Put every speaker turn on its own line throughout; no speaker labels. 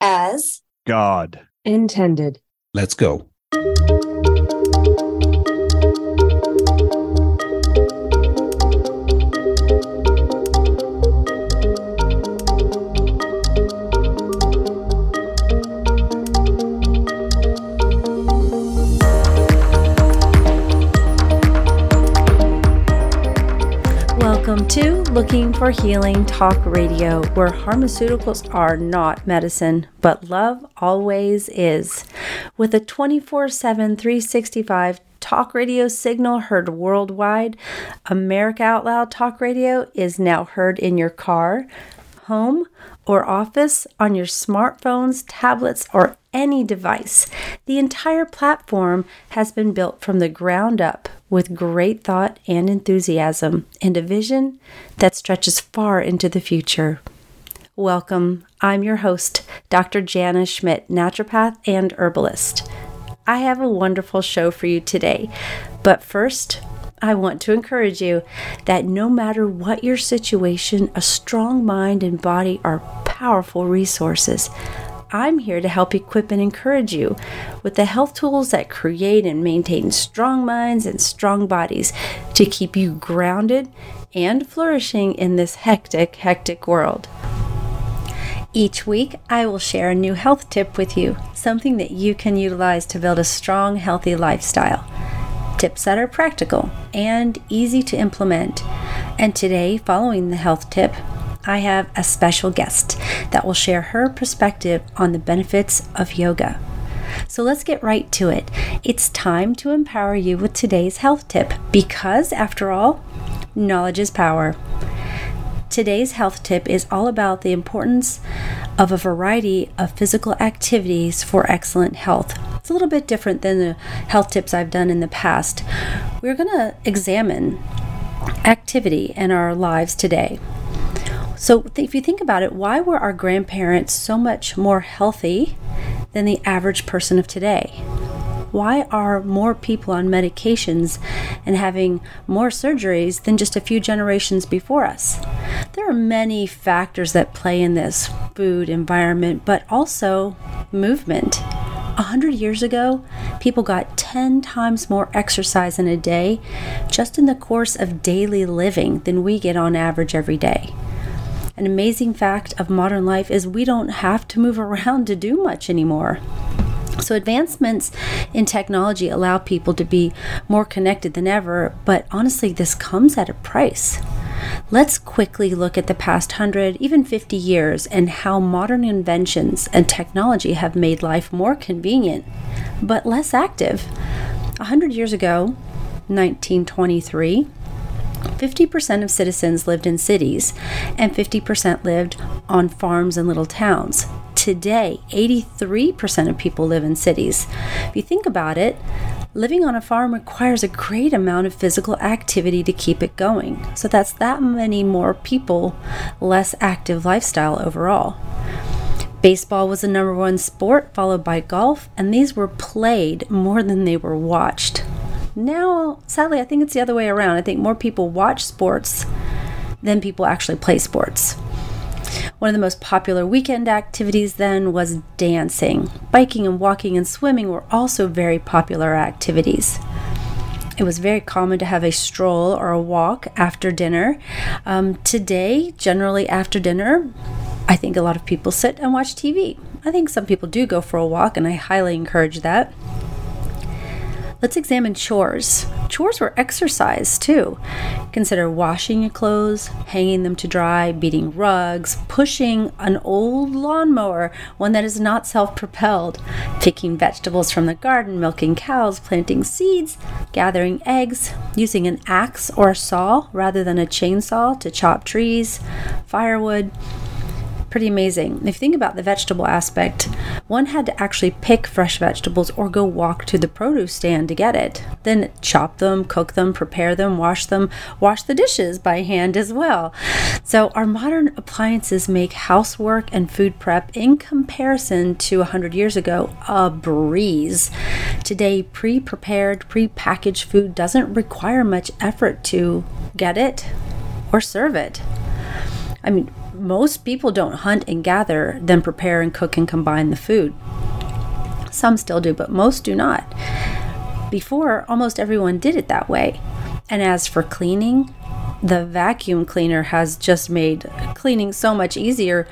as
God
intended.
Let's go.
Welcome to Looking for Healing Talk Radio, where pharmaceuticals are not medicine, but love always is. With a 24 7, 365 talk radio signal heard worldwide, America Out Loud Talk Radio is now heard in your car, home, or office, on your smartphones, tablets, or any device. The entire platform has been built from the ground up with great thought and enthusiasm and a vision that stretches far into the future. Welcome. I'm your host, Dr. Jana Schmidt, naturopath and herbalist. I have a wonderful show for you today, but first, I want to encourage you that no matter what your situation, a strong mind and body are powerful resources. I'm here to help equip and encourage you with the health tools that create and maintain strong minds and strong bodies to keep you grounded and flourishing in this hectic, hectic world. Each week, I will share a new health tip with you, something that you can utilize to build a strong, healthy lifestyle. Tips that are practical and easy to implement. And today, following the health tip, I have a special guest that will share her perspective on the benefits of yoga. So let's get right to it. It's time to empower you with today's health tip because, after all, knowledge is power. Today's health tip is all about the importance of a variety of physical activities for excellent health. It's a little bit different than the health tips I've done in the past. We're going to examine activity in our lives today. So, if you think about it, why were our grandparents so much more healthy than the average person of today? Why are more people on medications and having more surgeries than just a few generations before us? There are many factors that play in this food, environment, but also movement. A hundred years ago, people got 10 times more exercise in a day just in the course of daily living than we get on average every day. An amazing fact of modern life is we don't have to move around to do much anymore. So, advancements in technology allow people to be more connected than ever, but honestly, this comes at a price. Let's quickly look at the past 100, even 50 years, and how modern inventions and technology have made life more convenient, but less active. 100 years ago, 1923, 50% of citizens lived in cities and 50% lived on farms and little towns. Today, 83% of people live in cities. If you think about it, living on a farm requires a great amount of physical activity to keep it going. So that's that many more people, less active lifestyle overall. Baseball was the number one sport, followed by golf, and these were played more than they were watched. Now, sadly, I think it's the other way around. I think more people watch sports than people actually play sports. One of the most popular weekend activities then was dancing. Biking and walking and swimming were also very popular activities. It was very common to have a stroll or a walk after dinner. Um, today, generally after dinner, I think a lot of people sit and watch TV. I think some people do go for a walk, and I highly encourage that. Let's examine chores. Chores were exercise too. Consider washing your clothes, hanging them to dry, beating rugs, pushing an old lawnmower, one that is not self propelled, picking vegetables from the garden, milking cows, planting seeds, gathering eggs, using an axe or saw rather than a chainsaw to chop trees, firewood pretty amazing. If you think about the vegetable aspect, one had to actually pick fresh vegetables or go walk to the produce stand to get it. Then chop them, cook them, prepare them, wash them, wash the dishes by hand as well. So our modern appliances make housework and food prep in comparison to 100 years ago a breeze. Today, pre-prepared, pre-packaged food doesn't require much effort to get it or serve it. I mean, most people don't hunt and gather, then prepare and cook and combine the food. Some still do, but most do not. Before, almost everyone did it that way. And as for cleaning, the vacuum cleaner has just made cleaning so much easier.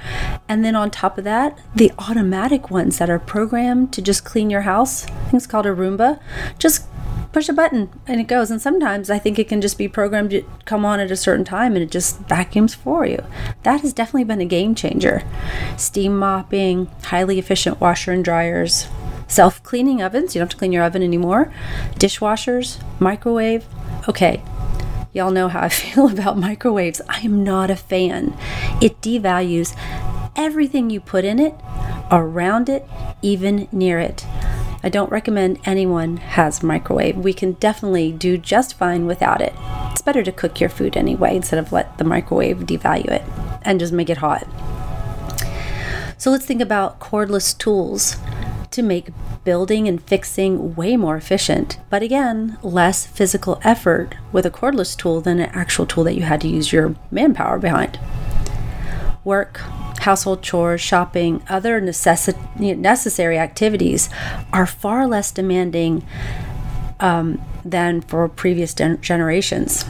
And then on top of that, the automatic ones that are programmed to just clean your house, things called a Roomba, just push a button and it goes. And sometimes I think it can just be programmed to come on at a certain time and it just vacuums for you. That has definitely been a game changer. Steam mopping, highly efficient washer and dryers, self cleaning ovens, you don't have to clean your oven anymore, dishwashers, microwave. Okay, Y'all know how I feel about microwaves. I am not a fan. It devalues everything you put in it, around it, even near it. I don't recommend anyone has a microwave. We can definitely do just fine without it. It's better to cook your food anyway instead of let the microwave devalue it and just make it hot. So let's think about cordless tools to make building and fixing way more efficient, but again, less physical effort with a cordless tool than an actual tool that you had to use your manpower behind. Work, household chores, shopping, other necessi- necessary activities are far less demanding um, than for previous gen- generations.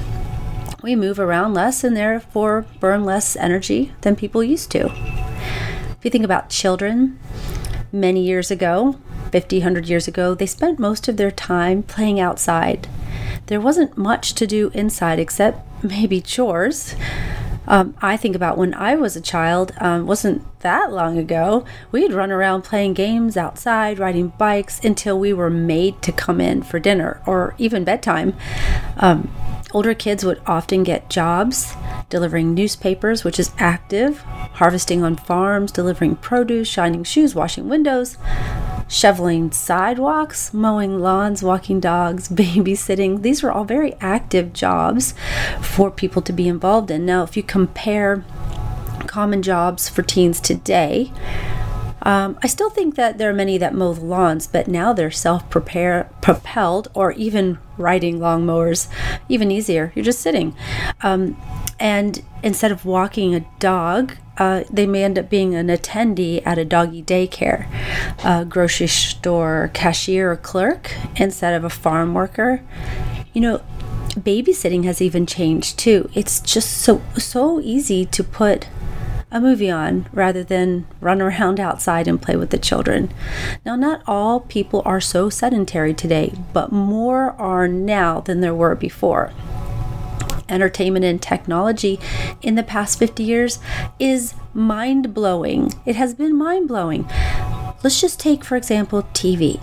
We move around less and therefore burn less energy than people used to. If you think about children, many years ago, 50, 100 years ago, they spent most of their time playing outside. There wasn't much to do inside except maybe chores. Um, I think about when I was a child, um, wasn't that long ago. We'd run around playing games outside, riding bikes until we were made to come in for dinner or even bedtime. Um, older kids would often get jobs delivering newspapers, which is active, harvesting on farms, delivering produce, shining shoes, washing windows, shoveling sidewalks, mowing lawns, walking dogs, babysitting. These were all very active jobs for people to be involved in. Now, if you compare common jobs for teens today, um, I still think that there are many that mow the lawns, but now they're self propelled or even riding lawnmowers, even easier. You're just sitting. Um, and instead of walking a dog, uh, they may end up being an attendee at a doggy daycare, a grocery store cashier or clerk instead of a farm worker. You know, babysitting has even changed too. It's just so so easy to put a movie on rather than run around outside and play with the children. Now, not all people are so sedentary today, but more are now than there were before entertainment and technology in the past 50 years is mind blowing. It has been mind blowing. Let's just take, for example, TV.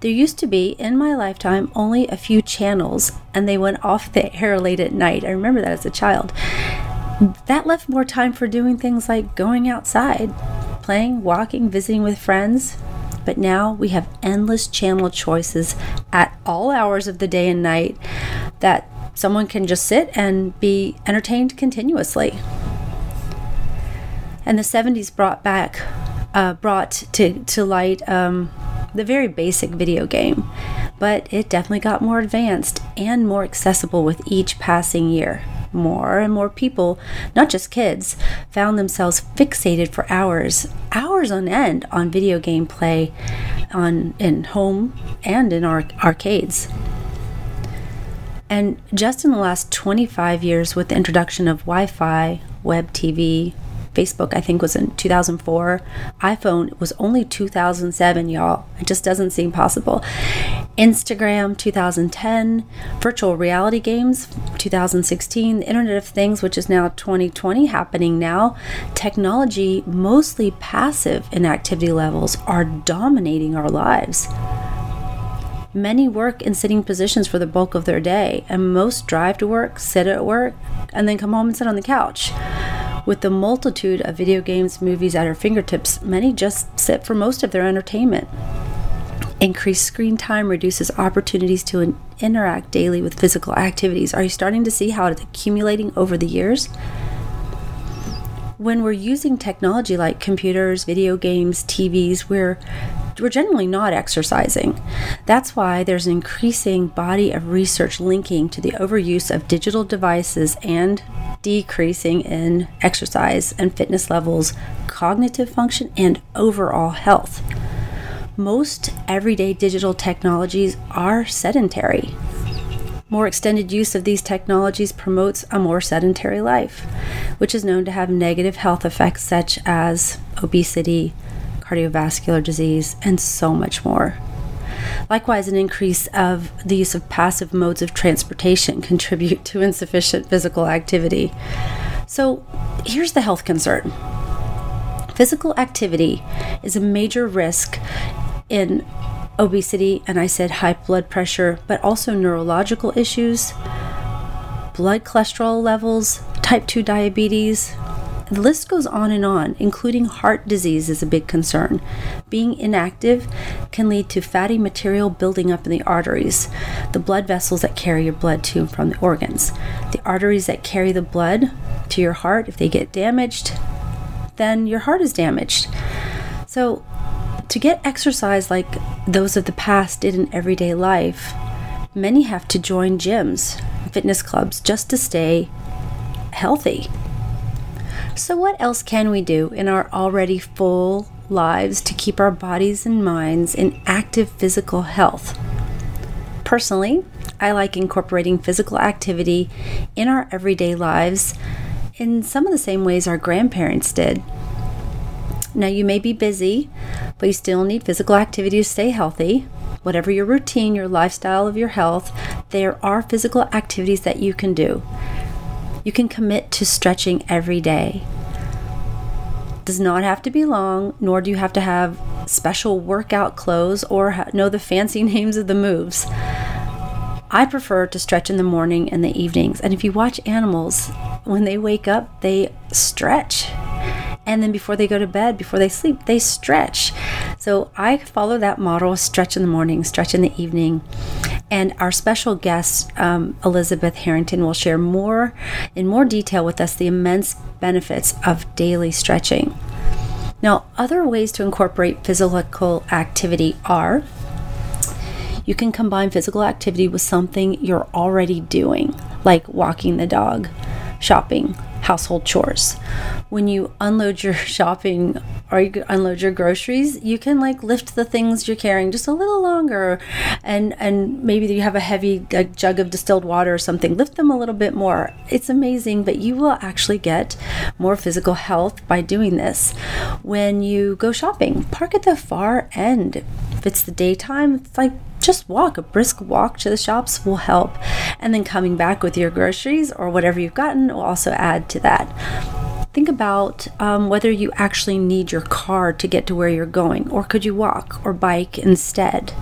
There used to be, in my lifetime, only a few channels, and they went off the air late at night. I remember that as a child. That left more time for doing things like going outside, playing, walking, visiting with friends. But now we have endless channel choices at all hours of the day and night that someone can just sit and be entertained continuously. And the 70s brought back, uh, brought to, to light um, the very basic video game, but it definitely got more advanced and more accessible with each passing year. More and more people, not just kids, found themselves fixated for hours, hours on end on video game play on in home and in our arcades. And just in the last 25 years, with the introduction of Wi Fi, web TV, Facebook, I think, was in 2004. iPhone was only 2007, y'all. It just doesn't seem possible. Instagram, 2010. Virtual reality games, 2016. The Internet of Things, which is now 2020, happening now. Technology, mostly passive in activity levels, are dominating our lives. Many work in sitting positions for the bulk of their day, and most drive to work, sit at work, and then come home and sit on the couch. With the multitude of video games, movies at our fingertips, many just sit for most of their entertainment. Increased screen time reduces opportunities to in- interact daily with physical activities. Are you starting to see how it's accumulating over the years? when we're using technology like computers, video games, TVs, we're we're generally not exercising. That's why there's an increasing body of research linking to the overuse of digital devices and decreasing in exercise and fitness levels, cognitive function, and overall health. Most everyday digital technologies are sedentary. More extended use of these technologies promotes a more sedentary life, which is known to have negative health effects such as obesity, cardiovascular disease, and so much more. Likewise, an increase of the use of passive modes of transportation contribute to insufficient physical activity. So, here's the health concern. Physical activity is a major risk in obesity, and I said high blood pressure, but also neurological issues, blood cholesterol levels, type 2 diabetes. The list goes on and on, including heart disease is a big concern. Being inactive can lead to fatty material building up in the arteries, the blood vessels that carry your blood to and from the organs. The arteries that carry the blood to your heart, if they get damaged, then your heart is damaged. So, to get exercise like those of the past did in everyday life, many have to join gyms, fitness clubs, just to stay healthy. So, what else can we do in our already full lives to keep our bodies and minds in active physical health? Personally, I like incorporating physical activity in our everyday lives in some of the same ways our grandparents did. Now, you may be busy, but you still need physical activity to stay healthy. Whatever your routine, your lifestyle of your health, there are physical activities that you can do. You can commit to stretching every day. Does not have to be long, nor do you have to have special workout clothes or know the fancy names of the moves. I prefer to stretch in the morning and the evenings. And if you watch animals, when they wake up, they stretch and then before they go to bed, before they sleep, they stretch. So I follow that model stretch in the morning, stretch in the evening. And our special guest, um, Elizabeth Harrington, will share more in more detail with us the immense benefits of daily stretching. Now, other ways to incorporate physical activity are you can combine physical activity with something you're already doing, like walking the dog, shopping, household chores. When you unload your shopping or you unload your groceries, you can like lift the things you're carrying just a little longer and and maybe you have a heavy jug of distilled water or something, lift them a little bit more. It's amazing, but you will actually get more physical health by doing this. When you go shopping, park at the far end. If it's the daytime, it's like just walk a brisk walk to the shops will help. And then coming back with your groceries or whatever you've gotten will also add to that. Think about um, whether you actually need your car to get to where you're going or could you walk or bike instead?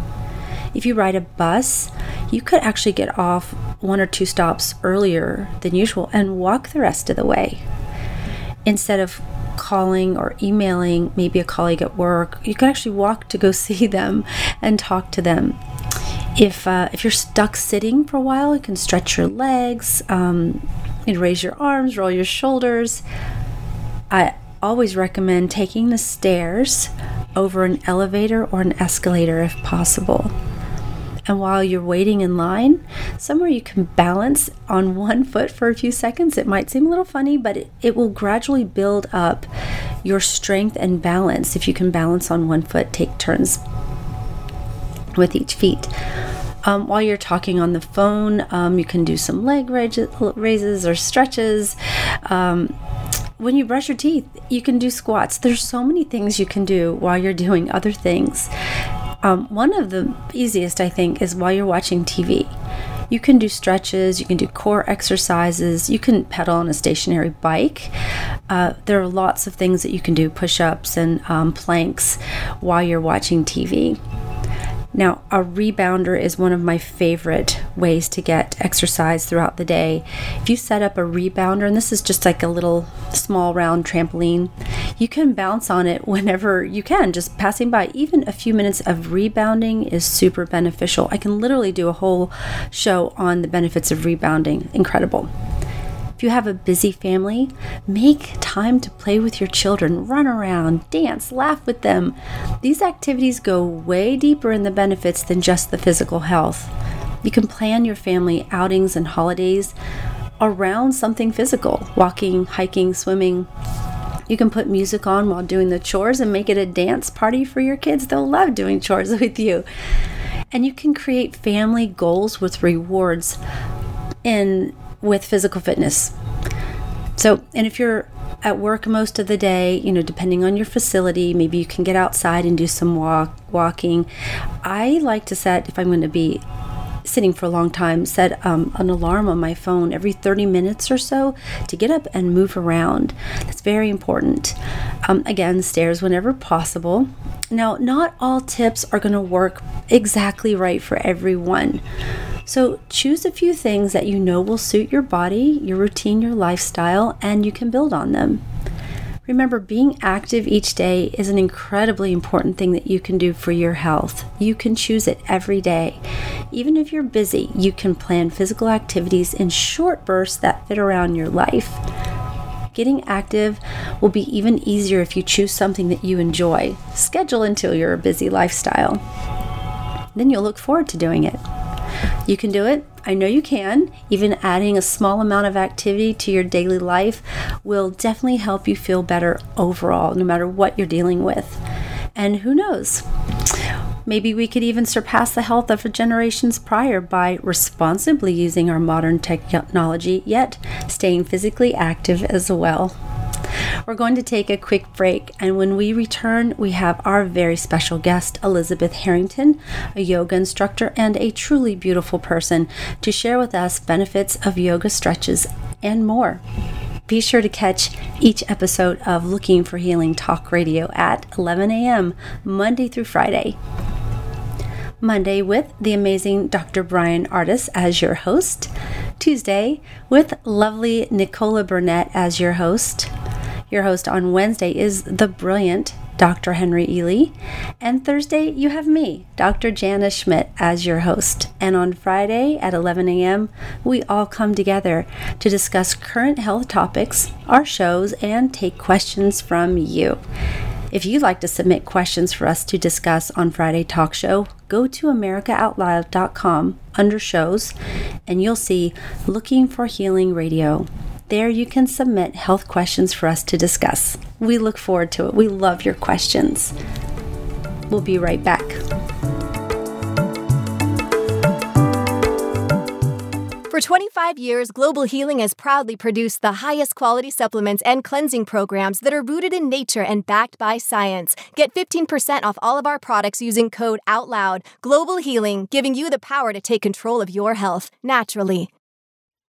If you ride a bus you could actually get off one or two stops earlier than usual and walk the rest of the way. Instead of calling or emailing maybe a colleague at work, you can actually walk to go see them and talk to them. If uh, if you're stuck sitting for a while, you can stretch your legs, um, and raise your arms, roll your shoulders. I always recommend taking the stairs over an elevator or an escalator if possible. And while you're waiting in line, somewhere you can balance on one foot for a few seconds. It might seem a little funny, but it, it will gradually build up your strength and balance. If you can balance on one foot, take turns with each feet. Um, while you're talking on the phone, um, you can do some leg raises or stretches. Um, when you brush your teeth, you can do squats. There's so many things you can do while you're doing other things. Um, one of the easiest, I think, is while you're watching TV. You can do stretches, you can do core exercises, you can pedal on a stationary bike. Uh, there are lots of things that you can do push ups and um, planks while you're watching TV. Now, a rebounder is one of my favorite ways to get exercise throughout the day. If you set up a rebounder, and this is just like a little small round trampoline, you can bounce on it whenever you can, just passing by. Even a few minutes of rebounding is super beneficial. I can literally do a whole show on the benefits of rebounding. Incredible. If you have a busy family, make time to play with your children, run around, dance, laugh with them. These activities go way deeper in the benefits than just the physical health. You can plan your family outings and holidays around something physical walking, hiking, swimming. You can put music on while doing the chores and make it a dance party for your kids. They'll love doing chores with you. And you can create family goals with rewards in with physical fitness. So, and if you're at work most of the day, you know, depending on your facility, maybe you can get outside and do some walk walking. I like to set if I'm going to be sitting for a long time, set um, an alarm on my phone every 30 minutes or so to get up and move around. That's very important. Um, again, stairs whenever possible. Now, not all tips are going to work exactly right for everyone. So, choose a few things that you know will suit your body, your routine, your lifestyle, and you can build on them. Remember, being active each day is an incredibly important thing that you can do for your health. You can choose it every day. Even if you're busy, you can plan physical activities in short bursts that fit around your life. Getting active will be even easier if you choose something that you enjoy. Schedule into your busy lifestyle. Then you'll look forward to doing it. You can do it. I know you can. Even adding a small amount of activity to your daily life will definitely help you feel better overall, no matter what you're dealing with. And who knows? Maybe we could even surpass the health of generations prior by responsibly using our modern technology, yet staying physically active as well. We're going to take a quick break, and when we return, we have our very special guest, Elizabeth Harrington, a yoga instructor and a truly beautiful person, to share with us benefits of yoga stretches and more. Be sure to catch each episode of Looking for Healing Talk Radio at 11 a.m. Monday through Friday. Monday with the amazing Dr. Bryan Ardis as your host. Tuesday with lovely Nicola Burnett as your host. Your host on Wednesday is the brilliant Dr. Henry Ealy. And Thursday, you have me, Dr. Jana Schmidt, as your host. And on Friday at 11 a.m., we all come together to discuss current health topics, our shows, and take questions from you. If you'd like to submit questions for us to discuss on Friday Talk Show, go to AmericaOutloud.com under shows and you'll see Looking for Healing Radio. There you can submit health questions for us to discuss. We look forward to it. We love your questions. We'll be right back.
For 25 years, Global Healing has proudly produced the highest quality supplements and cleansing programs that are rooted in nature and backed by science. Get 15% off all of our products using code OUTLOUD. Global Healing, giving you the power to take control of your health naturally.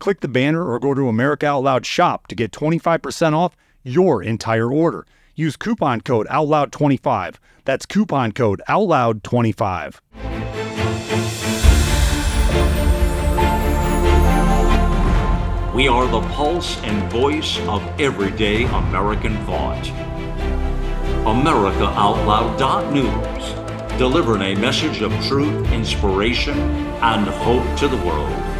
Click the banner or go to America Out Loud shop to get 25% off your entire order. Use coupon code OUTLOUD25. That's coupon code OUTLOUD25.
We are the pulse and voice of everyday American thought. AmericaOutloud.news delivering a message of truth, inspiration, and hope to the world.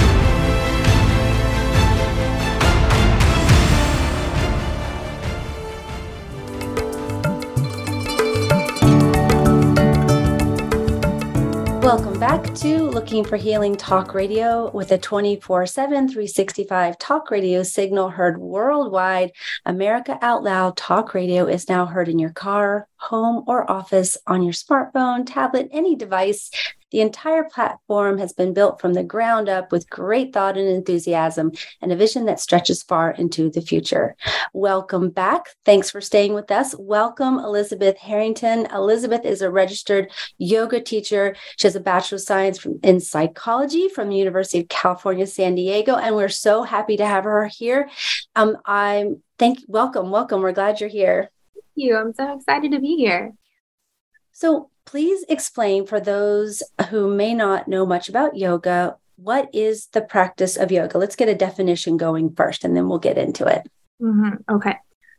Welcome back to Looking for Healing Talk Radio with a 24 7, 365 talk radio signal heard worldwide. America Out Loud Talk Radio is now heard in your car, home, or office on your smartphone, tablet, any device the entire platform has been built from the ground up with great thought and enthusiasm and a vision that stretches far into the future. Welcome back. Thanks for staying with us. Welcome, Elizabeth Harrington. Elizabeth is a registered yoga teacher. She has a Bachelor of Science in Psychology from the University of California, San Diego, and we're so happy to have her here. Um, I'm thank welcome, welcome. We're glad you're here.
Thank you. I'm so excited to be here.
So, please explain for those who may not know much about yoga what is the practice of yoga? Let's get a definition going first and then we'll get into it.
Mm-hmm. Okay.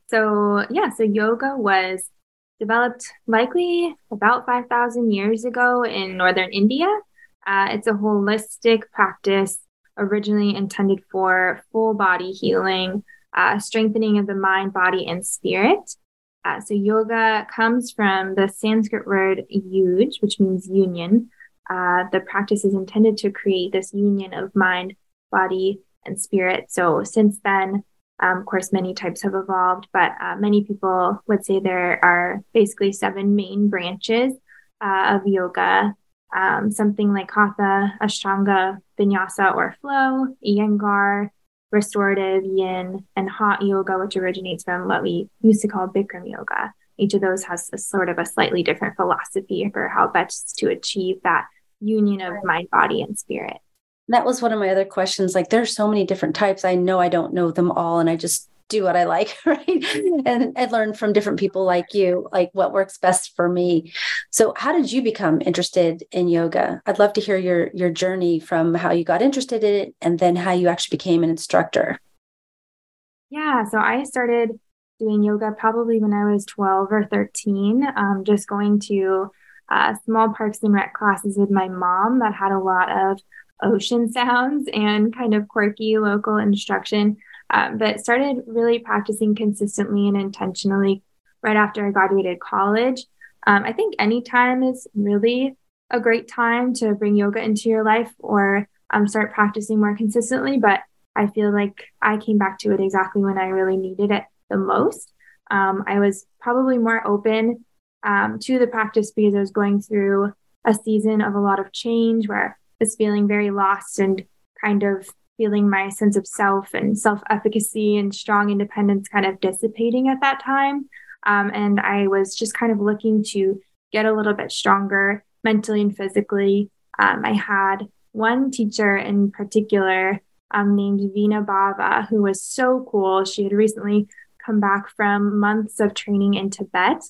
So, yeah, so yoga was developed likely about 5,000 years ago in northern India. Uh, it's a holistic practice originally intended for full body healing, uh, strengthening of the mind, body, and spirit. Uh, so yoga comes from the Sanskrit word yuj, which means union. Uh, the practice is intended to create this union of mind, body, and spirit. So since then, um, of course, many types have evolved, but uh, many people would say there are basically seven main branches uh, of yoga. Um, something like Hatha, Ashtanga, Vinyasa or flow, Iyengar, restorative yin, and hot yoga, which originates from what we used to call Bikram yoga. Each of those has a sort of a slightly different philosophy for how best to achieve that union of mind, body, and spirit.
That was one of my other questions. Like, there's so many different types. I know I don't know them all, and I just do what I like, right? And I learn from different people like you, like what works best for me. So how did you become interested in yoga? I'd love to hear your your journey from how you got interested in it and then how you actually became an instructor.
Yeah, so I started doing yoga probably when I was 12 or 13, um, just going to uh, small parks and rec classes with my mom that had a lot of ocean sounds and kind of quirky local instruction um, but started really practicing consistently and intentionally right after I graduated college. Um, I think any time is really a great time to bring yoga into your life or um, start practicing more consistently. But I feel like I came back to it exactly when I really needed it the most. Um, I was probably more open um, to the practice because I was going through a season of a lot of change where I was feeling very lost and kind of feeling my sense of self and self efficacy and strong independence kind of dissipating at that time. Um, and I was just kind of looking to get a little bit stronger mentally and physically. Um, I had one teacher in particular um, named Vina Bava, who was so cool. She had recently come back from months of training in Tibet,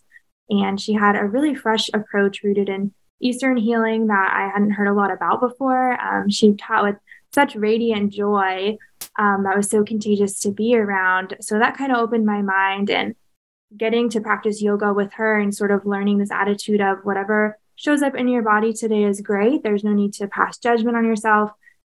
and she had a really fresh approach rooted in Eastern healing that I hadn't heard a lot about before. Um, she taught with such radiant joy um, that was so contagious to be around. So that kind of opened my mind and getting to practice yoga with her and sort of learning this attitude of whatever shows up in your body today is great. There's no need to pass judgment on yourself.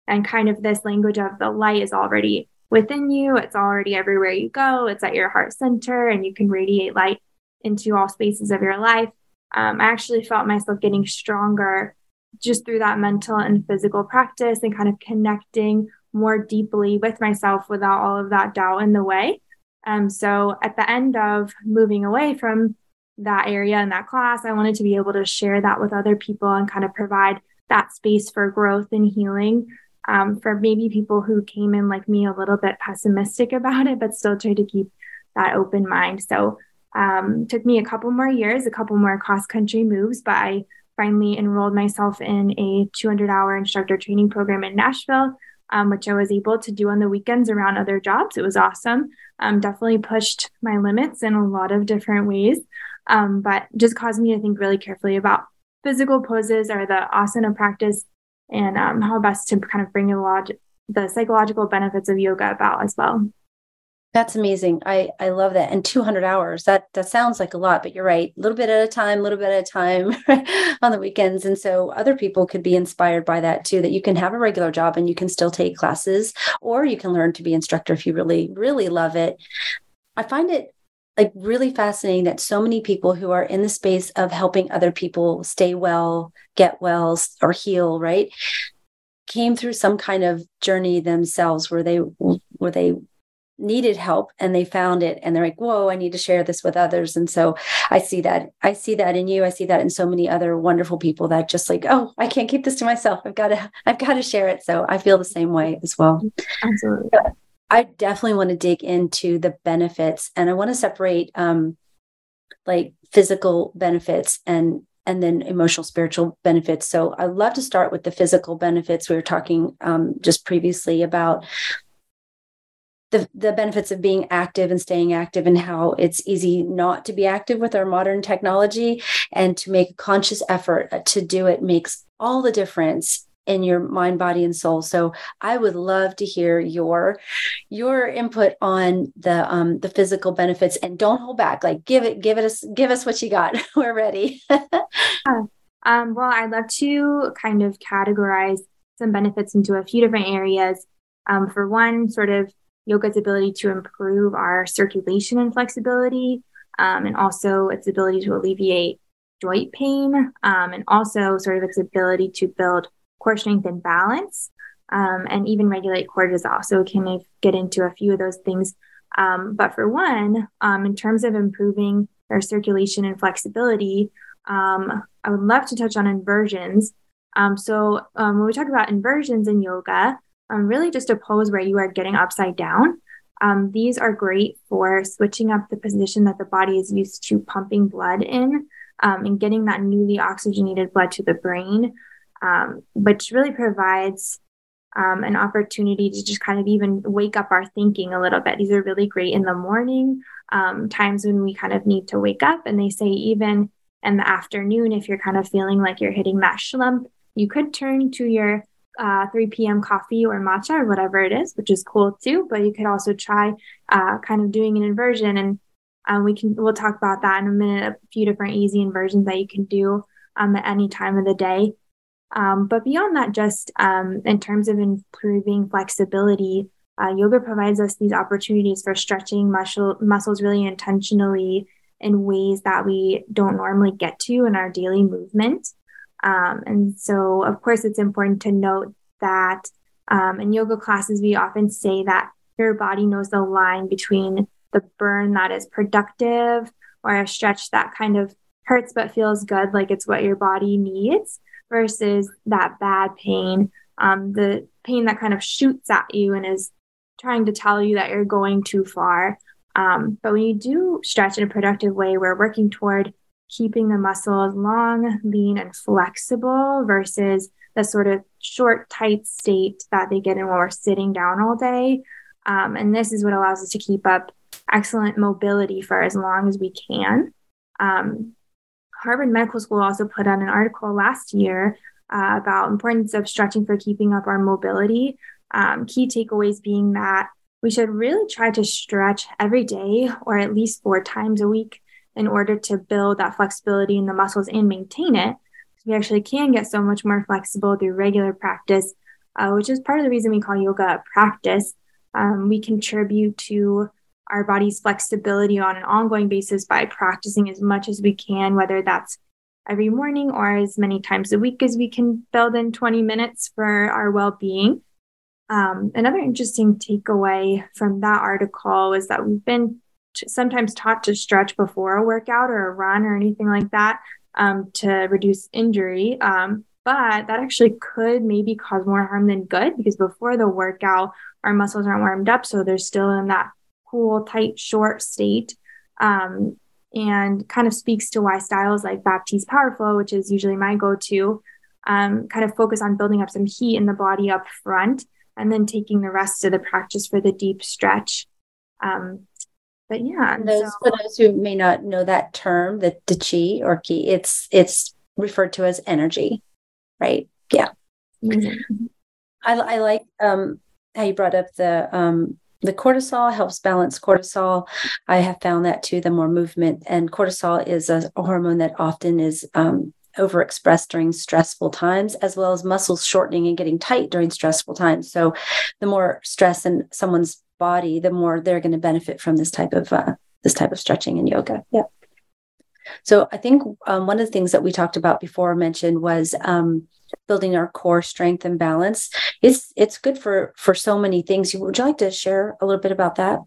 And kind of this language of the light is already within you, it's already everywhere you go, it's at your heart center, and you can radiate light into all spaces of your life. Um, I actually felt myself getting stronger just through that mental and physical practice and kind of connecting more deeply with myself without all of that doubt in the way. Um, so at the end of moving away from that area and that class, I wanted to be able to share that with other people and kind of provide that space for growth and healing um, for maybe people who came in like me a little bit pessimistic about it, but still try to keep that open mind. So um, took me a couple more years, a couple more cross country moves, but I finally enrolled myself in a 200 hour instructor training program in Nashville um, which I was able to do on the weekends around other jobs. It was awesome. Um, definitely pushed my limits in a lot of different ways, um, but just caused me to think really carefully about physical poses or the asana practice and um, how best to kind of bring a lot the psychological benefits of yoga about as well.
That's amazing. I I love that. And 200 hours. That that sounds like a lot, but you're right. A little bit at a time, a little bit at a time on the weekends. And so other people could be inspired by that too that you can have a regular job and you can still take classes or you can learn to be instructor if you really really love it. I find it like really fascinating that so many people who are in the space of helping other people stay well, get well or heal, right? came through some kind of journey themselves where they where they needed help and they found it and they're like whoa i need to share this with others. And so i see that i see that in you. I see that in so many other wonderful people that just like oh i can't keep this to myself. I've got to i've got to share it. So i feel the same way as well.
Absolutely.
I definitely want to dig into the benefits and i want to separate um like physical benefits and and then emotional spiritual benefits. So i love to start with the physical benefits we were talking um, just previously about the, the benefits of being active and staying active and how it's easy not to be active with our modern technology and to make a conscious effort to do it makes all the difference in your mind body and soul. So i would love to hear your your input on the um the physical benefits and don't hold back. Like give it give it us give us what you got. We're ready.
Um well i'd love to kind of categorize some benefits into a few different areas. Um, for one sort of yoga's ability to improve our circulation and flexibility, um, and also its ability to alleviate joint pain, um, and also sort of its ability to build core strength and balance, um, and even regulate cortisol. So we can get into a few of those things. Um, but for one, um, in terms of improving our circulation and flexibility, um, I would love to touch on inversions. so when we talk about inversions in yoga, um, really just a pose where you are getting upside down. Um, these are great for switching up the position that the body is used to pumping blood in um, and getting that newly oxygenated blood to the brain, um, which really provides um, an opportunity to just kind of even wake up our thinking a little bit. These are really great in the morning, um, times when we kind of need to wake up. And they say even in the afternoon, if you're kind of feeling like you're hitting that slump, you could turn to your uh, 3 p.m. coffee or matcha or whatever it is, which is cool too. But you could also try uh, kind of doing an inversion, and um, we can we'll talk about that in a minute. A few different easy inversions that you can do um, at any time of the day. Um, but beyond that, just um, in terms of improving flexibility, uh, yoga provides us these opportunities for stretching muscle muscles really intentionally in ways that we don't normally get to in our daily movement. Um, and so, of course, it's important to note that um, in yoga classes, we often say that your body knows the line between the burn that is productive or a stretch that kind of hurts but feels good, like it's what your body needs, versus that bad pain, um, the pain that kind of shoots at you and is trying to tell you that you're going too far. Um, but when you do stretch in a productive way, we're working toward keeping the muscles long, lean, and flexible versus the sort of short, tight state that they get in when we're sitting down all day. Um, and this is what allows us to keep up excellent mobility for as long as we can. Um, Harvard Medical School also put out an article last year uh, about importance of stretching for keeping up our mobility. Um, key takeaways being that we should really try to stretch every day or at least four times a week in order to build that flexibility in the muscles and maintain it. We actually can get so much more flexible through regular practice, uh, which is part of the reason we call yoga a practice. Um, we contribute to our body's flexibility on an ongoing basis by practicing as much as we can, whether that's every morning or as many times a week as we can build in 20 minutes for our well being. Um, another interesting takeaway from that article was that we've been sometimes taught to stretch before a workout or a run or anything like that um, to reduce injury. Um, but that actually could maybe cause more harm than good because before the workout, our muscles aren't warmed up. So they're still in that cool, tight, short state. Um, and kind of speaks to why styles like Baptiste Power Flow, which is usually my go to, um, kind of focus on building up some heat in the body up front and then taking the rest of the practice for the deep stretch. Um, but yeah,
those, so, for those who may not know that term, the, the chi or ki, it's it's referred to as energy, right? Yeah. Mm-hmm. I, I like um, how you brought up the um, the cortisol helps balance cortisol. I have found that too. The more movement and cortisol is a, a hormone that often is um, overexpressed during stressful times, as well as muscles shortening and getting tight during stressful times. So, the more stress in someone's body, the more they're going to benefit from this type of uh, this type of stretching and yoga. Yeah. So I think um, one of the things that we talked about before mentioned was um, building our core strength and balance. It's it's good for for so many things. Would you like to share a little bit about that?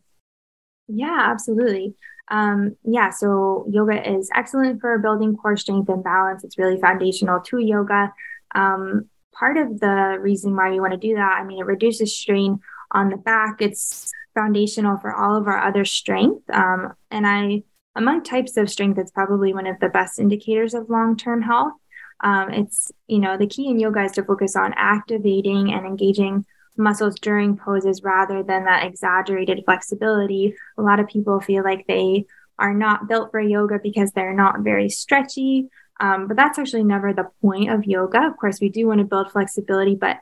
Yeah, absolutely. Um, yeah, so yoga is excellent for building core strength and balance. It's really foundational to yoga. Um, part of the reason why you want to do that, I mean, it reduces strain on the back. It's foundational for all of our other strength. Um, and I, among types of strength, it's probably one of the best indicators of long term health. Um, it's, you know, the key in yoga is to focus on activating and engaging muscles during poses rather than that exaggerated flexibility. A lot of people feel like they are not built for yoga because they're not very stretchy. Um, but that's actually never the point of yoga. Of course, we do want to build flexibility, but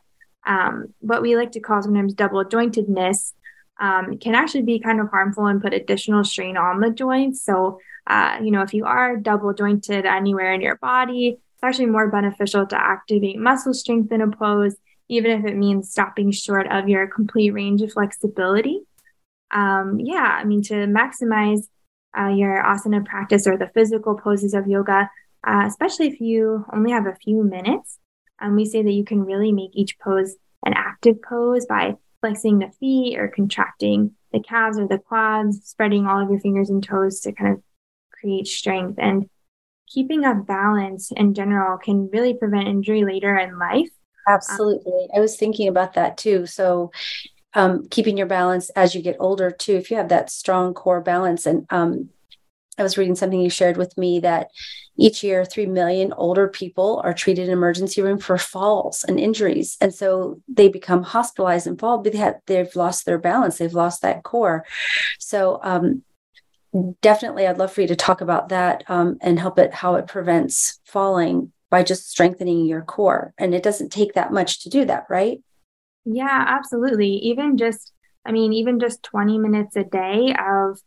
um, what we like to call sometimes double jointedness um, can actually be kind of harmful and put additional strain on the joints. So, uh, you know, if you are double jointed anywhere in your body, it's actually more beneficial to activate muscle strength in a pose, even if it means stopping short of your complete range of flexibility. Um, yeah, I mean, to maximize uh, your asana practice or the physical poses of yoga, uh, especially if you only have a few minutes, um, we say that you can really make each pose an active pose by flexing the feet or contracting the calves or the quads, spreading all of your fingers and toes to kind of create strength. And keeping up balance in general can really prevent injury later in life.
Absolutely. Um, I was thinking about that too. So, um, keeping your balance as you get older too, if you have that strong core balance. And um, I was reading something you shared with me that each year, 3 million older people are treated in emergency room for falls and injuries. And so they become hospitalized and fall, but they have, they've lost their balance, they've lost that core. So, um, definitely, I'd love for you to talk about that um, and help it how it prevents falling by just strengthening your core. And it doesn't take that much to do that, right?
Yeah, absolutely. Even just, I mean, even just 20 minutes a day of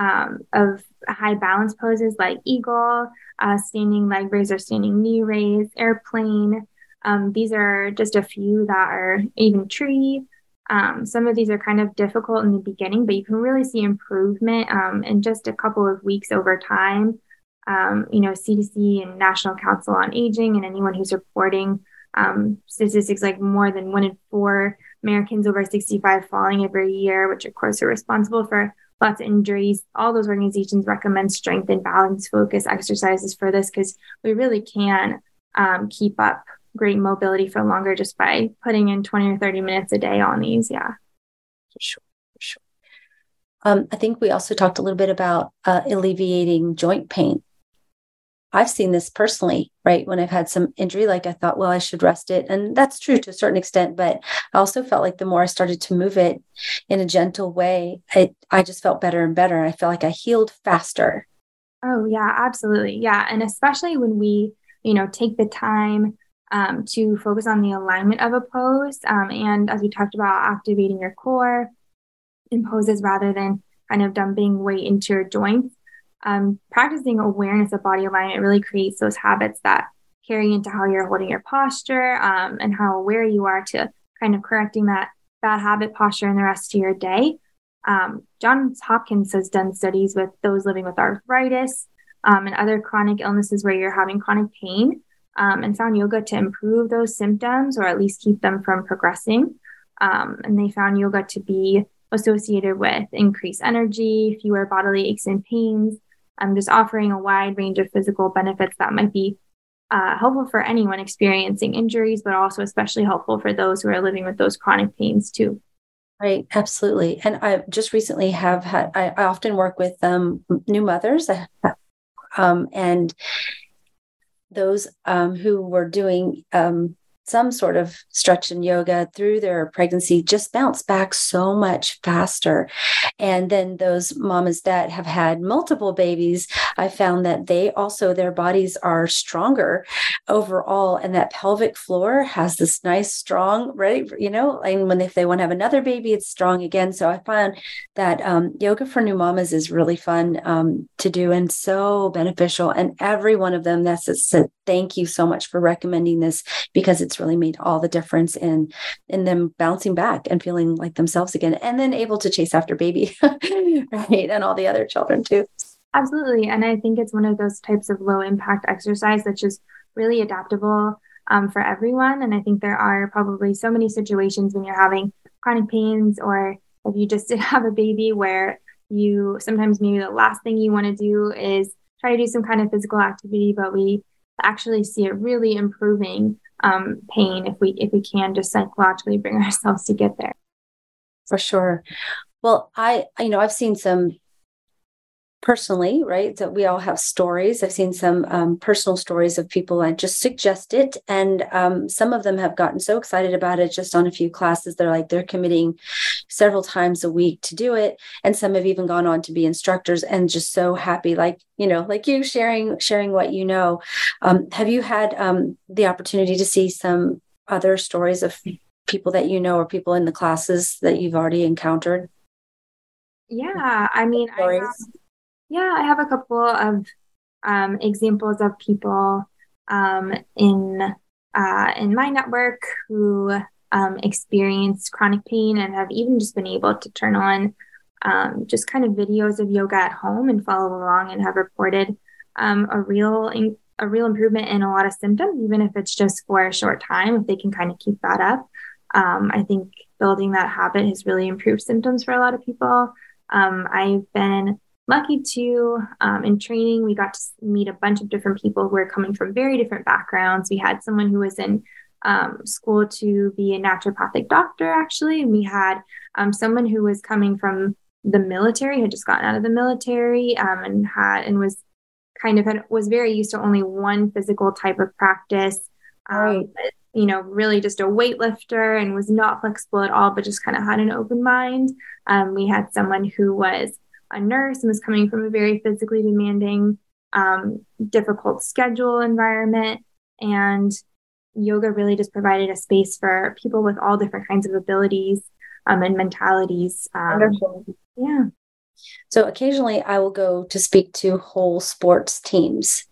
um, of high balance poses like eagle, uh, standing leg raise or standing knee raise, airplane. Um, these are just a few that are even tree. Um, some of these are kind of difficult in the beginning, but you can really see improvement um, in just a couple of weeks over time. Um, you know, CDC and National Council on Aging, and anyone who's reporting um, statistics like more than one in four Americans over 65 falling every year, which of course are responsible for lots of injuries. All those organizations recommend strength and balance focus exercises for this because we really can um, keep up great mobility for longer just by putting in 20 or 30 minutes a day on these. Yeah.
For sure. For sure. Um, I think we also talked a little bit about uh, alleviating joint pain. I've seen this personally, right? When I've had some injury, like I thought, well, I should rest it. And that's true to a certain extent. But I also felt like the more I started to move it in a gentle way, I, I just felt better and better. I felt like I healed faster.
Oh, yeah, absolutely. Yeah. And especially when we, you know, take the time um, to focus on the alignment of a pose. Um, and as we talked about, activating your core in poses rather than kind of dumping weight into your joints um, practicing awareness of body alignment really creates those habits that carry into how you're holding your posture um, and how aware you are to kind of correcting that bad habit posture in the rest of your day. Um, Johns Hopkins has done studies with those living with arthritis um, and other chronic illnesses where you're having chronic pain um, and found yoga to improve those symptoms or at least keep them from progressing. Um, and they found yoga to be associated with increased energy, fewer bodily aches and pains, I'm just offering a wide range of physical benefits that might be uh, helpful for anyone experiencing injuries, but also especially helpful for those who are living with those chronic pains too.
Right, absolutely. And I just recently have had, I, I often work with um, new mothers um, and those um, who were doing um, some sort of stretch and yoga through their pregnancy just bounce back so much faster. And then those mamas that have had multiple babies, I found that they also, their bodies are stronger overall. And that pelvic floor has this nice, strong, ready, you know, and when if they want to have another baby, it's strong again. So I found that um, yoga for new mamas is really fun um, to do and so beneficial. And every one of them that's said, thank you so much for recommending this because it's really made all the difference in in them bouncing back and feeling like themselves again and then able to chase after baby right and all the other children too.
Absolutely and i think it's one of those types of low impact exercise that's just really adaptable um, for everyone and i think there are probably so many situations when you're having chronic pains or if you just did have a baby where you sometimes maybe the last thing you want to do is try to do some kind of physical activity but we actually see it really improving um, pain if we if we can just psychologically bring ourselves to get there.
For sure. Well i you know i've seen some personally, right? That we all have stories. I've seen some um, personal stories of people I just suggest it. And um, some of them have gotten so excited about it just on a few classes. They're like, they're committing several times a week to do it. And some have even gone on to be instructors and just so happy, like, you know, like you sharing, sharing what you know. Um, have you had um, the opportunity to see some other stories of people that you know or people in the classes that you've already encountered?
Yeah, I mean, I have, yeah, I have a couple of um, examples of people um, in uh, in my network who um, experience chronic pain and have even just been able to turn on um, just kind of videos of yoga at home and follow along and have reported um, a real in- a real improvement in a lot of symptoms, even if it's just for a short time. If they can kind of keep that up, um, I think building that habit has really improved symptoms for a lot of people. I've been lucky to um, in training we got to meet a bunch of different people who are coming from very different backgrounds. We had someone who was in um, school to be a naturopathic doctor actually and we had um, someone who was coming from the military had just gotten out of the military um, and had and was kind of had, was very used to only one physical type of practice. Um, right. you know really just a weightlifter and was not flexible at all but just kind of had an open mind. Um, we had someone who was a nurse and was coming from a very physically demanding, um, difficult schedule environment. And yoga really just provided a space for people with all different kinds of abilities um, and mentalities. Um, Wonderful. Yeah.
So occasionally I will go to speak to whole sports teams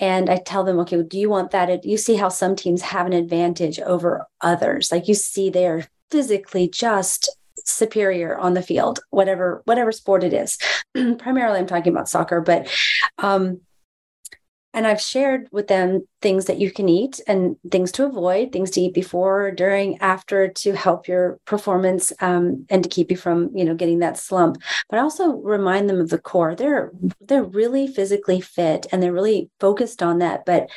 and I tell them, okay, do you want that? You see how some teams have an advantage over others. Like you see they're physically just superior on the field, whatever whatever sport it is. Primarily, I'm talking about soccer, but um, and I've shared with them things that you can eat and things to avoid, things to eat before, during, after to help your performance um, and to keep you from, you know, getting that slump. But I also remind them of the core. They're they're really physically fit and they're really focused on that. But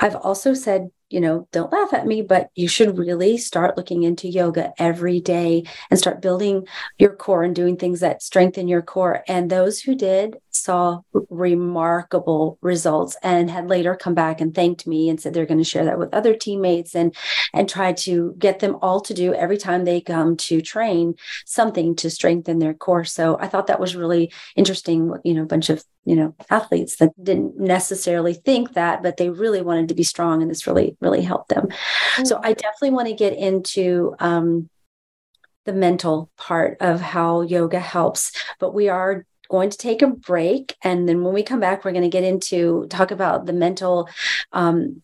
I've also said you know, don't laugh at me, but you should really start looking into yoga every day and start building your core and doing things that strengthen your core. And those who did saw remarkable results and had later come back and thanked me and said they're going to share that with other teammates and and try to get them all to do every time they come to train something to strengthen their core. So I thought that was really interesting, you know, a bunch of you know athletes that didn't necessarily think that but they really wanted to be strong and this really really helped them mm-hmm. so i definitely want to get into um, the mental part of how yoga helps but we are going to take a break and then when we come back we're going to get into talk about the mental um,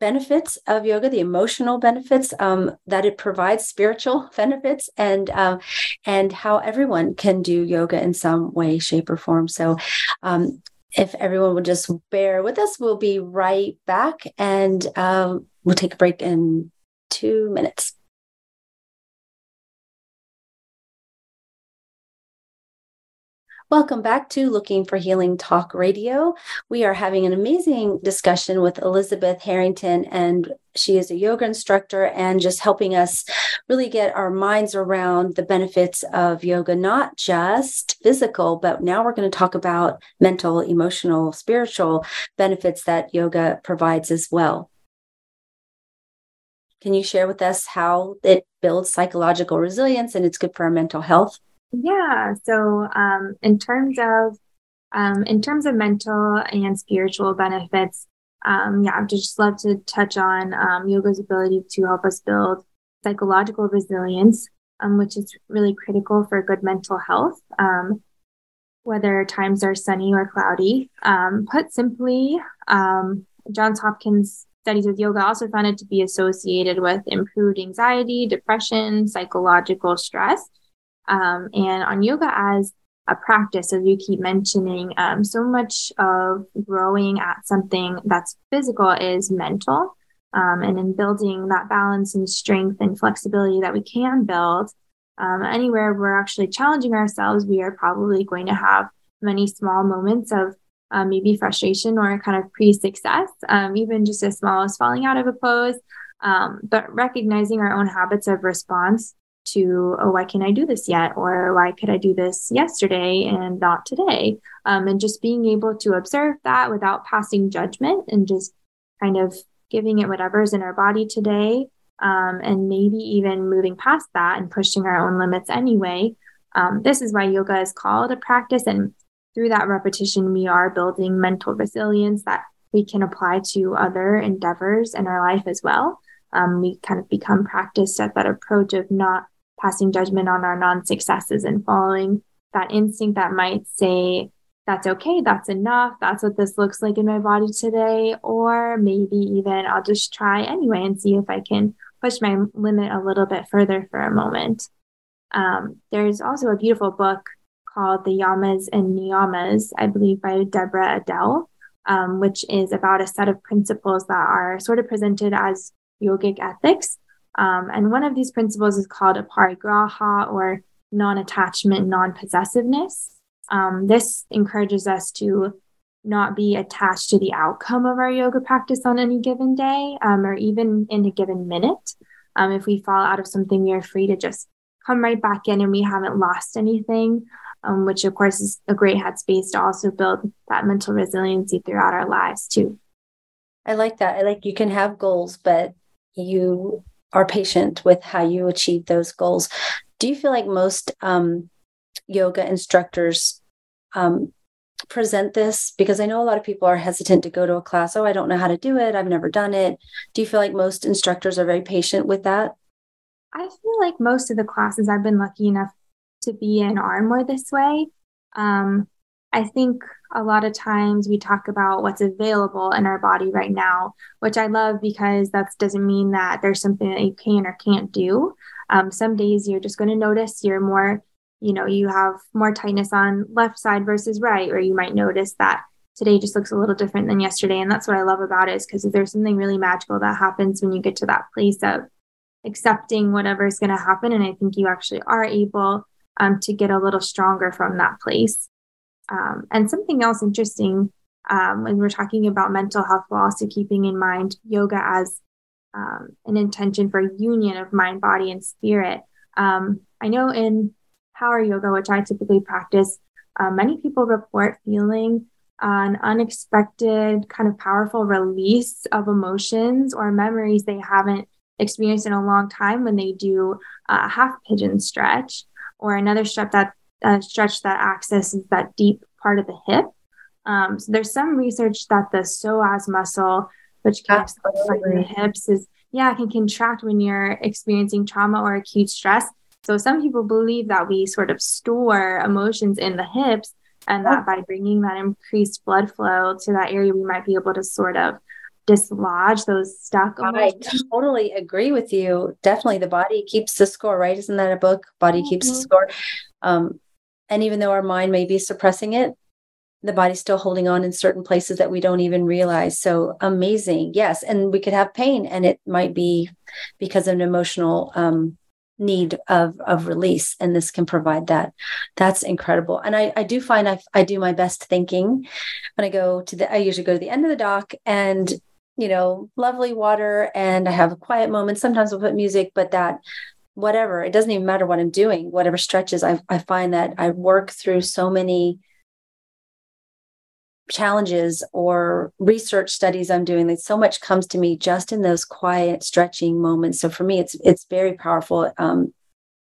benefits of yoga, the emotional benefits um, that it provides, spiritual benefits, and um, and how everyone can do yoga in some way, shape, or form. So. Um, if everyone would just bear with us, we'll be right back and um, we'll take a break in two minutes. Welcome back to Looking for Healing Talk Radio. We are having an amazing discussion with Elizabeth Harrington, and she is a yoga instructor and just helping us really get our minds around the benefits of yoga, not just physical, but now we're going to talk about mental, emotional, spiritual benefits that yoga provides as well. Can you share with us how it builds psychological resilience and it's good for our mental health?
Yeah. So, um, in terms of um, in terms of mental and spiritual benefits, um, yeah, I'd just love to touch on um, yoga's ability to help us build psychological resilience, um, which is really critical for good mental health, um, whether times are sunny or cloudy. Um, put simply, um, Johns Hopkins studies with yoga also found it to be associated with improved anxiety, depression, psychological stress. Um, and on yoga as a practice, as you keep mentioning, um, so much of growing at something that's physical is mental. Um, and in building that balance and strength and flexibility that we can build, um, anywhere we're actually challenging ourselves, we are probably going to have many small moments of um, maybe frustration or kind of pre success, um, even just as small as falling out of a pose. Um, but recognizing our own habits of response to, oh, why can't I do this yet? Or why could I do this yesterday and not today? Um, and just being able to observe that without passing judgment and just kind of giving it whatever's in our body today. Um, and maybe even moving past that and pushing our own limits anyway. Um, this is why yoga is called a practice. And through that repetition, we are building mental resilience that we can apply to other endeavors in our life as well. Um, we kind of become practiced at that approach of not passing judgment on our non successes and following that instinct that might say, that's okay, that's enough, that's what this looks like in my body today. Or maybe even I'll just try anyway and see if I can push my limit a little bit further for a moment. Um, there's also a beautiful book called The Yamas and Niyamas, I believe by Deborah Adele, um, which is about a set of principles that are sort of presented as yogic ethics. Um, and one of these principles is called aparigraha or non attachment, non possessiveness. Um, this encourages us to not be attached to the outcome of our yoga practice on any given day um, or even in a given minute. Um, if we fall out of something, we are free to just come right back in and we haven't lost anything, um, which of course is a great headspace to also build that mental resiliency throughout our lives too.
I like that. I like you can have goals, but you are patient with how you achieve those goals. Do you feel like most um, yoga instructors um, present this? Because I know a lot of people are hesitant to go to a class. Oh, I don't know how to do it. I've never done it. Do you feel like most instructors are very patient with that?
I feel like most of the classes I've been lucky enough to be in are more this way. Um, I think a lot of times we talk about what's available in our body right now, which I love because that doesn't mean that there's something that you can or can't do. Um, some days you're just going to notice you're more, you know, you have more tightness on left side versus right, or you might notice that today just looks a little different than yesterday. And that's what I love about it is because there's something really magical that happens when you get to that place of accepting whatever is going to happen. And I think you actually are able um, to get a little stronger from that place. Um, and something else interesting um, when we're talking about mental health, while also keeping in mind yoga as um, an intention for union of mind, body, and spirit. Um, I know in power yoga, which I typically practice, uh, many people report feeling an unexpected, kind of powerful release of emotions or memories they haven't experienced in a long time when they do a half pigeon stretch or another stretch that uh, stretch that accesses that deep part of the hip. Um, so there's some research that the psoas muscle, which connects the hips, is yeah can contract when you're experiencing trauma or acute stress. So some people believe that we sort of store emotions in the hips, and that by bringing that increased blood flow to that area, we might be able to sort of dislodge those stuck
emotions. I totally agree with you. Definitely the body keeps the score, right? Isn't that a book? Body mm-hmm. keeps the mm-hmm. score. Um, and even though our mind may be suppressing it, the body's still holding on in certain places that we don't even realize. So amazing. Yes. And we could have pain and it might be because of an emotional um, need of, of release. And this can provide that. That's incredible. And I, I do find I, I do my best thinking when I go to the, I usually go to the end of the dock and you know, lovely water and I have a quiet moment. Sometimes I'll put music, but that whatever, it doesn't even matter what I'm doing, whatever stretches, I, I find that I work through so many challenges or research studies I'm doing, that so much comes to me just in those quiet stretching moments. So for me, it's it's very powerful. Um,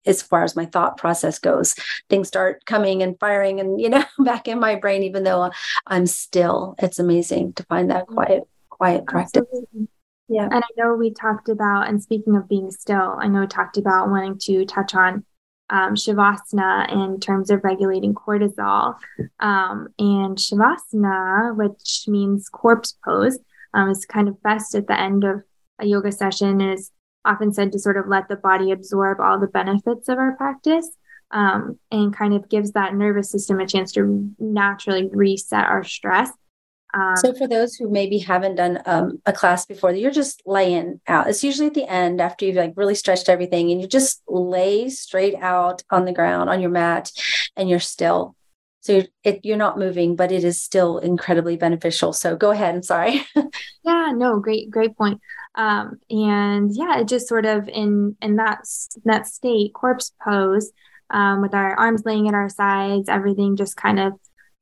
as far as my thought process goes things start coming and firing and you know back in my brain even though i'm still it's amazing to find that quiet quiet practice Absolutely.
Yeah and i know we talked about and speaking of being still i know we talked about wanting to touch on um, Shavasana in terms of regulating cortisol. Um, and Shavasana, which means corpse pose, um, is kind of best at the end of a yoga session, is often said to sort of let the body absorb all the benefits of our practice. Um, and kind of gives that nervous system a chance to naturally reset our stress
um, so for those who maybe haven't done um, a class before, you're just laying out. It's usually at the end after you've like really stretched everything, and you just lay straight out on the ground on your mat, and you're still. So you're, it, you're not moving, but it is still incredibly beneficial. So go ahead. I'm sorry.
yeah, no, great, great point. Um, and yeah, it just sort of in in that that state, corpse pose, um, with our arms laying at our sides, everything just kind of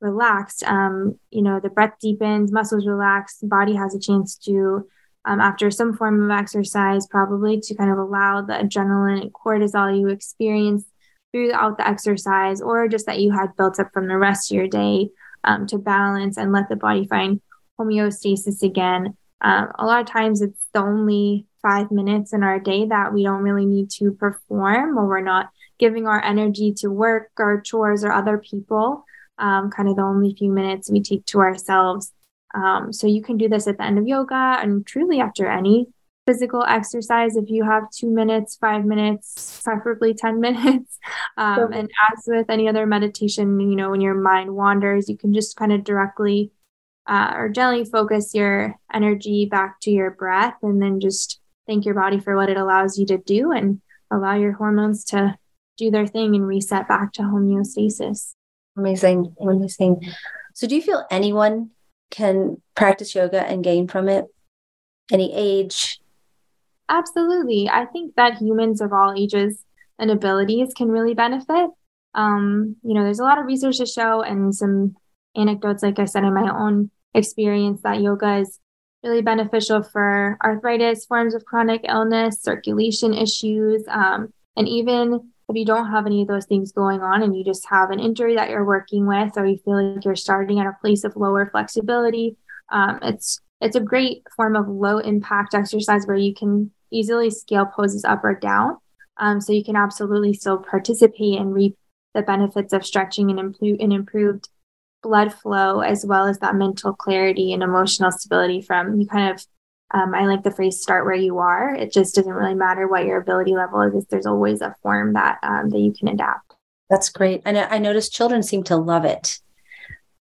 relaxed, um, you know, the breath deepens, muscles relax, body has a chance to, um, after some form of exercise, probably to kind of allow the adrenaline and cortisol you experience throughout the exercise or just that you had built up from the rest of your day um, to balance and let the body find homeostasis again. Um, a lot of times it's the only five minutes in our day that we don't really need to perform or we're not giving our energy to work or chores or other people um, kind of the only few minutes we take to ourselves. Um, so you can do this at the end of yoga and truly after any physical exercise if you have two minutes, five minutes, preferably 10 minutes. Um, and as with any other meditation, you know, when your mind wanders, you can just kind of directly uh, or gently focus your energy back to your breath and then just thank your body for what it allows you to do and allow your hormones to do their thing and reset back to homeostasis.
Amazing. Amazing. So, do you feel anyone can practice yoga and gain from it? Any age?
Absolutely. I think that humans of all ages and abilities can really benefit. Um, you know, there's a lot of research to show and some anecdotes, like I said, in my own experience, that yoga is really beneficial for arthritis, forms of chronic illness, circulation issues, um, and even if you don't have any of those things going on and you just have an injury that you're working with or you feel like you're starting at a place of lower flexibility um, it's it's a great form of low impact exercise where you can easily scale poses up or down. Um, so you can absolutely still participate and reap the benefits of stretching and, improve, and improved blood flow as well as that mental clarity and emotional stability from you kind of um, I like the phrase "start where you are." It just doesn't really matter what your ability level is. There's always a form that um, that you can adapt.
That's great. And I noticed children seem to love it.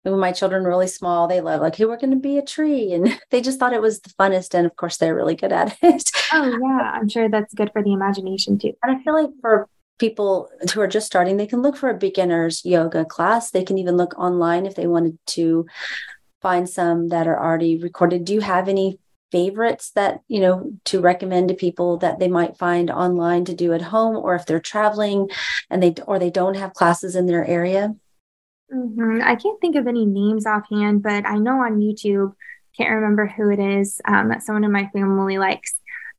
When my children were really small, they love like, "Hey, we're going to be a tree," and they just thought it was the funnest. And of course, they're really good at it.
oh yeah, I'm sure that's good for the imagination too.
And I feel like for people who are just starting, they can look for a beginner's yoga class. They can even look online if they wanted to find some that are already recorded. Do you have any favorites that you know to recommend to people that they might find online to do at home or if they're traveling and they or they don't have classes in their area?
Mm-hmm. i can't think of any names offhand but i know on youtube can't remember who it is um, that someone in my family likes.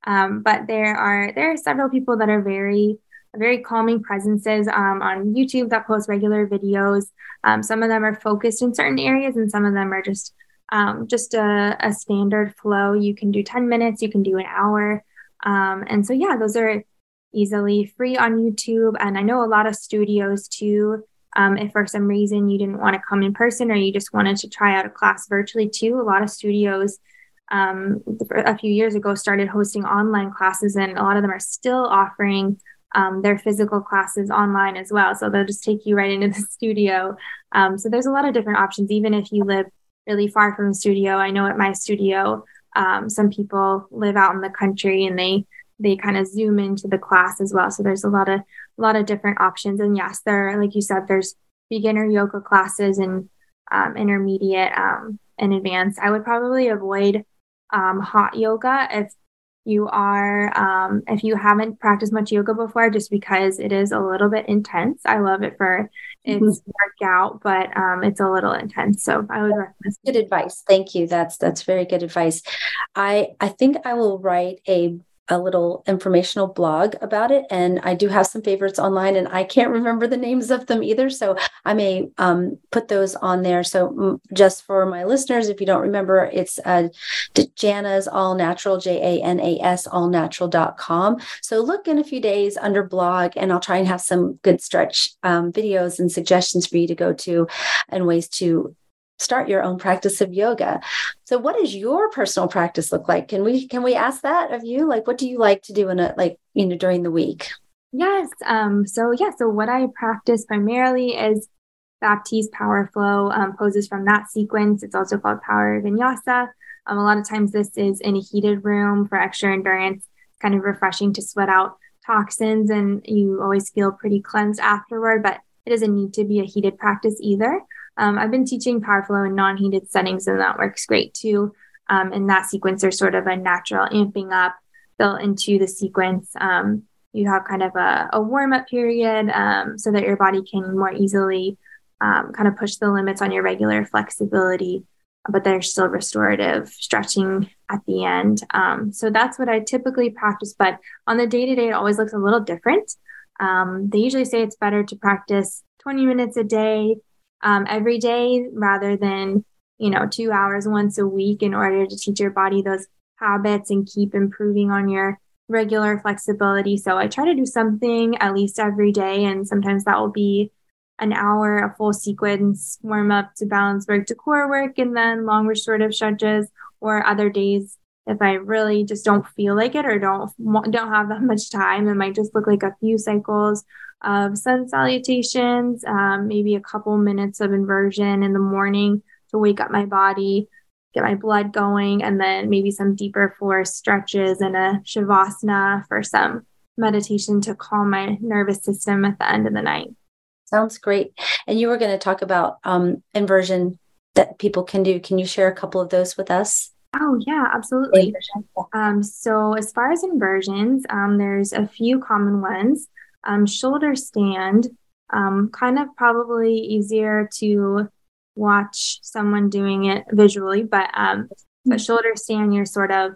Um, but there are there are several people that are very very calming presences um, on youtube that post regular videos. Um, some of them are focused in certain areas and some of them are just um, just a, a, standard flow. You can do 10 minutes, you can do an hour. Um, and so, yeah, those are easily free on YouTube. And I know a lot of studios too. Um, if for some reason you didn't want to come in person or you just wanted to try out a class virtually too, a lot of studios um, a few years ago started hosting online classes, and a lot of them are still offering um, their physical classes online as well. So they'll just take you right into the studio. Um, so there's a lot of different options, even if you live really far from the studio. I know at my studio, um, some people live out in the country and they they kind of zoom into the class as well. So there's a lot of a lot of different options. And yes, there, like you said, there's beginner yoga classes and um, intermediate um, and advanced. I would probably avoid um, hot yoga if you are, um, if you haven't practiced much yoga before, just because it is a little bit intense. I love it for its mm-hmm. workout, but um, it's a little intense. So I would recommend.
Good advice. Thank you. That's that's very good advice. I I think I will write a a little informational blog about it. And I do have some favorites online, and I can't remember the names of them either. So I may um, put those on there. So mm, just for my listeners, if you don't remember, it's uh, Jana's All Natural, J A N A S, allnatural.com. So look in a few days under blog, and I'll try and have some good stretch um, videos and suggestions for you to go to and ways to start your own practice of yoga. So what does your personal practice look like? Can we can we ask that of you? Like what do you like to do in a like you know during the week?
Yes. Um so yeah, so what I practice primarily is Baptiste power flow um, poses from that sequence. It's also called power vinyasa. Um, a lot of times this is in a heated room for extra endurance, kind of refreshing to sweat out toxins and you always feel pretty cleansed afterward, but it doesn't need to be a heated practice either. Um, I've been teaching power flow in non-heated settings, and that works great too. Um, in that sequence, there's sort of a natural amping up built into the sequence. Um, you have kind of a, a warm up period um, so that your body can more easily um, kind of push the limits on your regular flexibility, but there's still restorative stretching at the end. Um, so that's what I typically practice. But on the day to day, it always looks a little different. they usually say it's better to practice 20 minutes a day um, every day rather than you know two hours once a week in order to teach your body those habits and keep improving on your regular flexibility. So i try to do something at least every day and sometimes that will be an hour a full sequence warm up to balance work to core work and then long restorative stretches or other days if i really just don't feel like it or don't don't have that much time it might just look like a few cycles of sun salutations, um, maybe a couple minutes of inversion in the morning to wake up my body, get my blood going, and then maybe some deeper floor stretches and a shavasana for some meditation to calm my nervous system at the end of the night.
Sounds great. And you were going to talk about um, inversion that people can do. Can you share a couple of those with us?
Oh, yeah, absolutely. Um, so, as far as inversions, um, there's a few common ones um, shoulder stand, um, kind of probably easier to watch someone doing it visually, but um, mm-hmm. shoulder stand, your sort of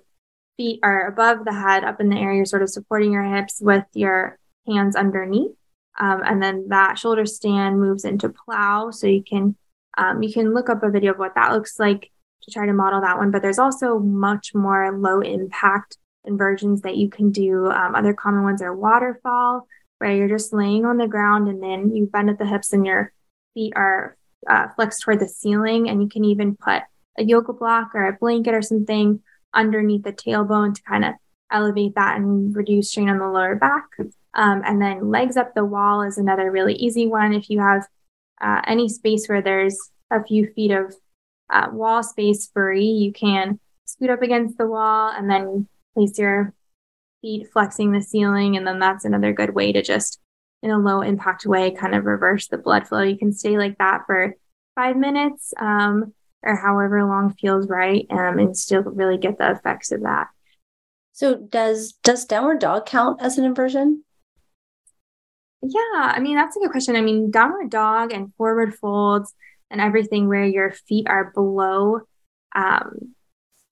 feet are above the head, up in the air. You're sort of supporting your hips with your hands underneath, um, and then that shoulder stand moves into plow. So you can um, you can look up a video of what that looks like to try to model that one. But there's also much more low impact inversions that you can do. Um, other common ones are waterfall, where you're just laying on the ground and then you bend at the hips and your feet are uh, flexed toward the ceiling. And you can even put a yoga block or a blanket or something underneath the tailbone to kind of elevate that and reduce strain on the lower back. Um, and then legs up the wall is another really easy one. If you have uh, any space where there's a few feet of uh, wall space free, you can scoot up against the wall and then place your feet flexing the ceiling. And then that's another good way to just, in a low impact way, kind of reverse the blood flow. You can stay like that for five minutes um, or however long feels right um, and still really get the effects of that.
So does does downward dog count as an inversion?
Yeah, I mean that's a good question. I mean downward dog and forward folds and everything where your feet are below um,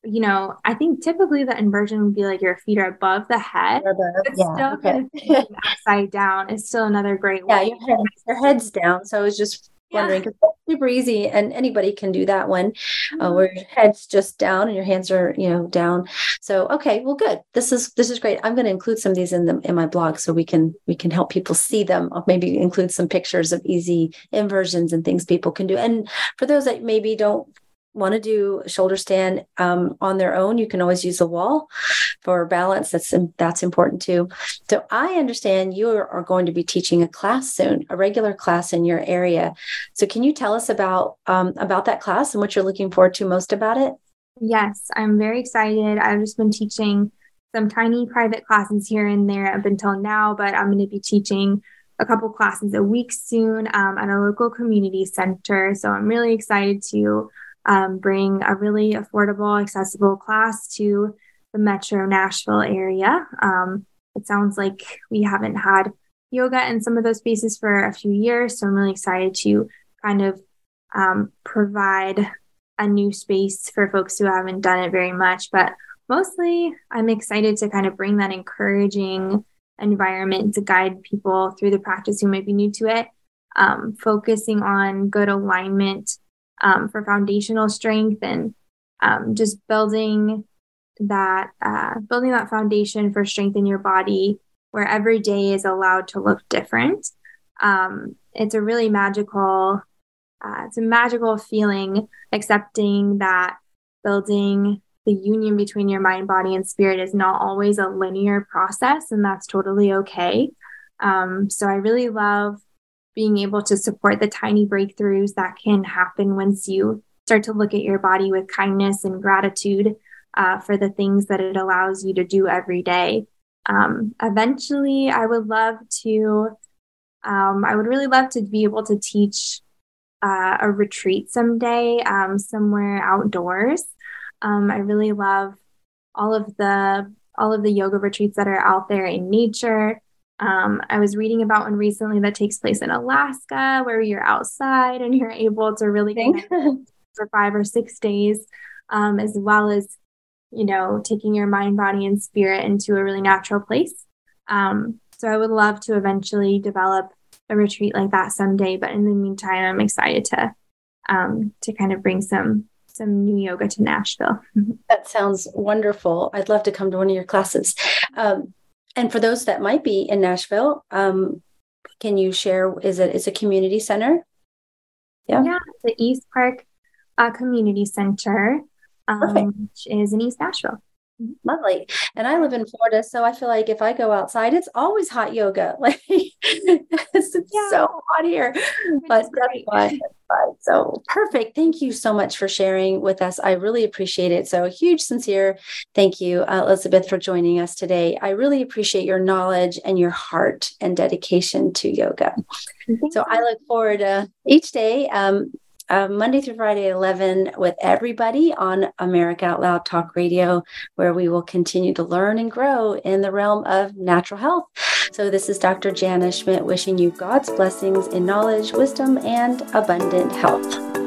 you know, I think typically the inversion would be like your feet are above the head, but yeah, still okay. kind of upside down is still another great
yeah, way. Yeah, your, head, your head's down. So I was just wondering because yeah. super easy and anybody can do that one uh, mm-hmm. where your head's just down and your hands are you know down. So okay well good. This is this is great. I'm going to include some of these in the in my blog so we can we can help people see them. I'll maybe include some pictures of easy inversions and things people can do. And for those that maybe don't want to do a shoulder stand um, on their own, you can always use a wall for balance. That's that's important too. So I understand you are going to be teaching a class soon, a regular class in your area. So can you tell us about um, about that class and what you're looking forward to most about it?
Yes, I'm very excited. I've just been teaching some tiny private classes here and there up until now, but I'm going to be teaching a couple classes a week soon um, at a local community center. So I'm really excited to um, bring a really affordable, accessible class to the metro Nashville area. Um, it sounds like we haven't had yoga in some of those spaces for a few years. So I'm really excited to kind of um, provide a new space for folks who haven't done it very much. But mostly, I'm excited to kind of bring that encouraging environment to guide people through the practice who might be new to it, um, focusing on good alignment um, for foundational strength and um, just building that uh, building that foundation for strength in your body where every day is allowed to look different. Um, it's a really magical uh, it's a magical feeling accepting that building the union between your mind body and spirit is not always a linear process and that's totally okay. Um, so i really love being able to support the tiny breakthroughs that can happen once you start to look at your body with kindness and gratitude uh, for the things that it allows you to do every day. Um, eventually, I would love to, um, I would really love to be able to teach uh, a retreat someday, um, somewhere outdoors. Um, I really love all of the all of the yoga retreats that are out there in nature. Um, I was reading about one recently that takes place in Alaska, where you're outside and you're able to really think for five or six days, um, as well as you know, taking your mind, body, and spirit into a really natural place. Um, so I would love to eventually develop a retreat like that someday. But in the meantime, I'm excited to um, to kind of bring some some new yoga to Nashville.
that sounds wonderful. I'd love to come to one of your classes. Um, and for those that might be in Nashville, um, can you share? Is it is a community center?
Yeah, yeah, the East Park uh, Community Center um, which is in East Nashville.
Lovely. And I live in Florida, so I feel like if I go outside, it's always hot yoga. Like it's, yeah. so hot here. But that's fine. So perfect. Thank you so much for sharing with us. I really appreciate it. So a huge sincere thank you, uh, Elizabeth, for joining us today. I really appreciate your knowledge and your heart and dedication to yoga. So I look forward to each day um, uh, Monday through Friday 11 with everybody on America Out Loud Talk Radio, where we will continue to learn and grow in the realm of natural health. So, this is Dr. Jana Schmidt wishing you God's blessings in knowledge, wisdom, and abundant health.